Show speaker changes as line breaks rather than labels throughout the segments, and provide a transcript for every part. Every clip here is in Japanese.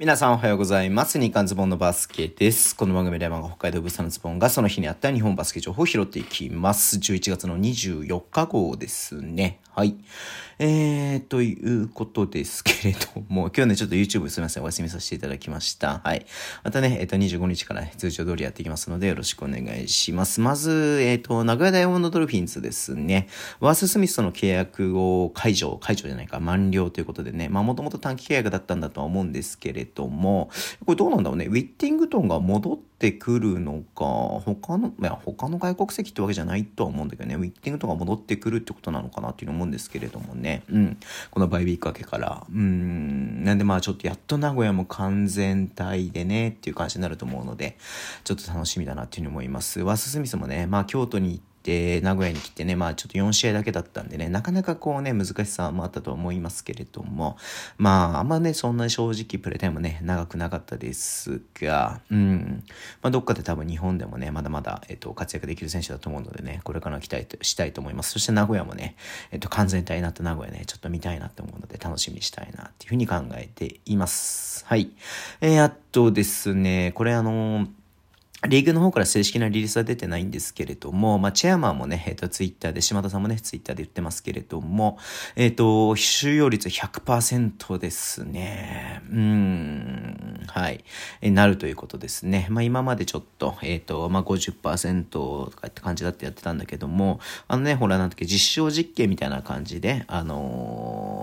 皆さんおはようございます。日刊ズボンのバスケです。この番組では北海道物産のズボンがその日にあった日本バスケ情報を拾っていきます。11月の24日号ですね。はい。えー、ということですけれども、今日ね、ちょっと YouTube すみません、お休みさせていただきました。はい。またね、えっ、ー、と、25日から、通常通りやっていきますので、よろしくお願いします。まず、えっ、ー、と、名古屋ダイヤモンドドルフィンズですね。ワース・スミスとの契約を解除、解除じゃないか、満了ということでね、まあ、もともと短期契約だったんだとは思うんですけれども、これどうなんだろうね、ウィッティングトンが戻ってくるのか、他の、いや、他の外国籍ってわけじゃないとは思うんだけどね、ウィッティングとか戻ってくるってことなのかなっていうの思うんですけれどもね、うん、このバイビーク明けから、うん、なんでまあちょっとやっと名古屋も完全体でねっていう感じになると思うので、ちょっと楽しみだなっていうふうに思います。ワス・スミスもね、まあ京都に行って、で、名古屋に来てね、まあちょっと4試合だけだったんでね、なかなかこうね、難しさもあったと思いますけれども、まああんまね、そんな正直プレータイムね、長くなかったですが、うん。まあどっかで多分日本でもね、まだまだ、えっと、活躍できる選手だと思うのでね、これから期待したいと思います。そして名古屋もね、えっと、完全体になった名古屋ね、ちょっと見たいなって思うので、楽しみにしたいなっていうふうに考えています。はい。えー、あとですね、これあのーリーグの方から正式なリリースは出てないんですけれども、まあ、チェアマンもね、えっ、ー、と、ツイッターで、島田さんもね、ツイッターで言ってますけれども、えっ、ー、と、収容率100%ですね。うん、はい。えなるということですね。まあ、今までちょっと、えっ、ー、と、まあ50%とかって感じだってやってたんだけども、あのね、ほら、なんだっけ、実証実験みたいな感じで、あの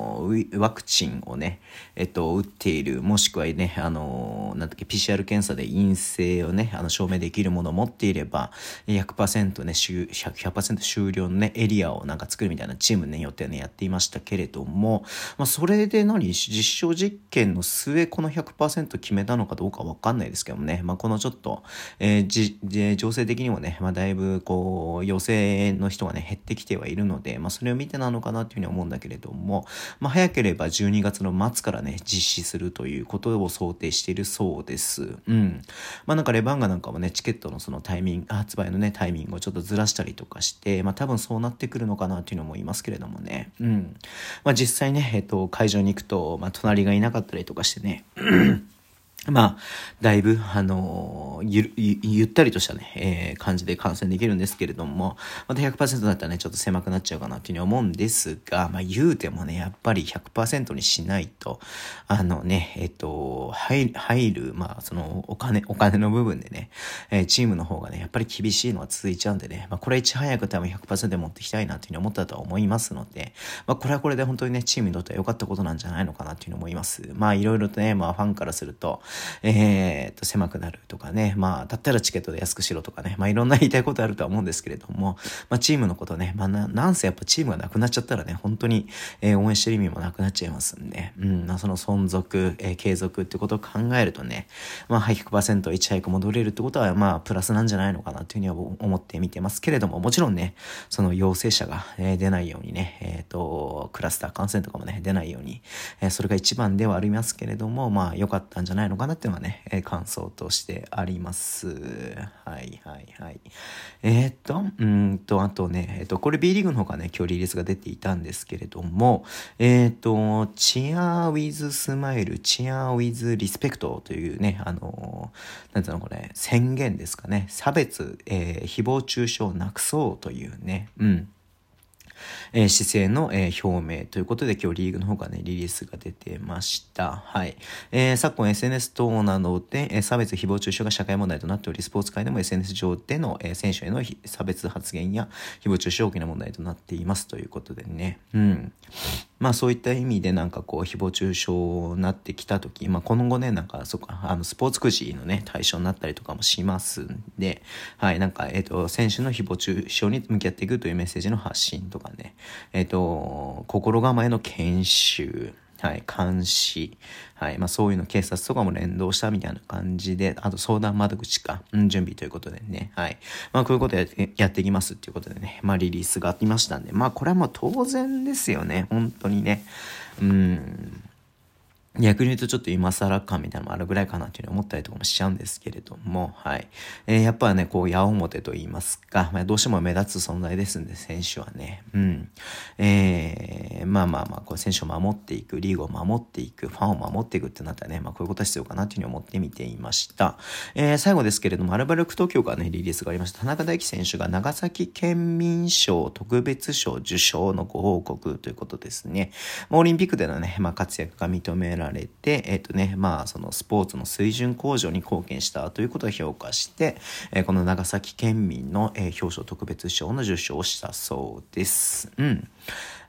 ワクチンをね、えっ、と、打っている、もしくはね、あのなんだっけ、PCR 検査で陰性をね、あの、証明できるものを持っていれば、100%ね、100%, 100終了のね、エリアをなんか作るみたいなチームね、予定ね、やっていましたけれども、まあ、それで何、実証実験の末、この100%決めたのかどうかわかんないですけどもね、まあ、このちょっと、えー、じ、情勢的にもね、まあ、だいぶ、こう、陽性の人がね、減ってきてはいるので、まあ、それを見てなのかなっていうふうに思うんだけれども、まあ、早ければ12月の末からね、実施するということを想定しているそうです。うん。まあ、なんかレバンガなんかもね、チケットのそのタイミング、発売のね、タイミングをちょっとずらしたりとかして、まあ、多分そうなってくるのかなっていうのも言いますけれどもね。うん。まあ、実際ね、えっと、会場に行くと、まあ、隣がいなかったりとかしてね、まあ、だいぶ、あのゆ、ゆゆったりとしたね、えー、感じで観戦できるんですけれども、また100%だったらね、ちょっと狭くなっちゃうかなっていうふうに思うんですが、まあ、言うてもね、やっぱり100%にしないと、あのね、えっ、と、入る入る、まあ、その、お金、お金の部分でね、えー、チームの方がね、やっぱり厳しいのは続いちゃうんでね、まあ、これいち早く多分100%で持ってきたいなっていうふうに思ったとは思いますので、まあ、これはこれで本当にね、チームにとっては良かったことなんじゃないのかなっていうふうに思います。まあ、いろいろとね、まあ、ファンからすると、えー、と、狭くなるとかね、まあ、だったらチケットで安くしろとかね、まあ、いろんな言いたいことあるとは思うんですけれども、まあ、チームのことね、まあ、な、なんせやっぱチームがなくなっちゃったらね、本当に、えー、応援してる意味もなくなっちゃいますんで、うん、まあ、その存続、えー、継続ってことを考えるとね、まあ、100%いち早く戻れるってことは、まあ、プラスなんじゃないのかなというふうには思って見てますけれども、もちろんね、その陽性者が、えー、出ないようにね、えっ、と、クラスター感染とかもね、出ないように、えー、それが一番ではありますけれども、まあ、良かったんじゃないのかなっていうのはね、えー、感想としてあります。はいはいはい。えー、っと、うんと、あとね、えー、っと、これ B リーグの方がね、今日リリースが出ていたんですけれども、え、っと、チアウィズスマイル、チアウィズリスペクトというね、あの、なんていうのこれ、宣言ですかね。差別、え、誹謗中傷をなくそうというね、うん。えー、姿勢の、えー、表明ということで今日リーグの方がね、リリースが出てました。はい。えー、昨今 SNS 等などで、え、差別誹謗中傷が社会問題となっており、スポーツ界でも SNS 上での、え、選手への差別発言や誹謗中傷大きな問題となっていますということでね。うん。まあそういった意味でなんかこう誹謗中傷になってきた時、まあ今後ね、なんかそっか、あのスポーツくじのね、対象になったりとかもしますんで、はい、なんかえっ、と、選手の誹謗中傷に向き合っていくというメッセージの発信とかね、えっ、と、心構えの研修、はい、監視、はい、まあそういうの警察とかも連動したみたいな感じで、あと相談窓口か、うん、準備ということでね、はい。まあこういうことやってやっていきますっていうことでね、まあリリースがありましたんで、まあこれはもう当然ですよね、本当にね。うん。逆に言うとちょっと今更感みたいなのもあるぐらいかなっていうふうに思ったりとかもしちゃうんですけれども、はい。えー、やっぱね、こう、矢面と言いますか、まあ、どうしても目立つ存在ですんで、選手はね。うん。えー、まあまあまあ、こう、選手を守っていく、リーグを守っていく、ファンを守っていくってなったらね、まあこういうことは必要かなっていうふうに思ってみていました。えー、最後ですけれども、アルバルク東京からね、リリースがありました。田中大輝選手が長崎県民賞特別賞受賞のご報告ということですね。オリンピックでのね、まあ活躍が認められて、えっ、ー、とね、まあそのスポーツの水準向上に貢献したということを評価して、えー、この長崎県民の、えー、表彰特別賞の受賞をしたそうです。うん。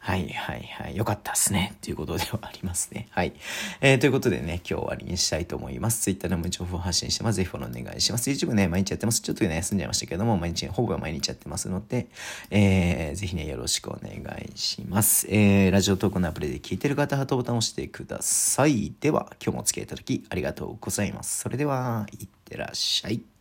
はいはいはい。よかったっすね。ということではありますね。はい。えー、ということでね、今日終わりにしたいと思います。Twitter でも情報発信してます。ぜひフォローお願いします。YouTube ね、毎日やってます。ちょっとね、休んじゃいましたけども、毎日、ほぼ毎日やってますので、えー、ぜひね、よろしくお願いします。えー、ラジオトークのアプリで聞いてる方、ハートボタンを押してください。では、今日もお付き合いいただきありがとうございます。それでは、いってらっしゃい。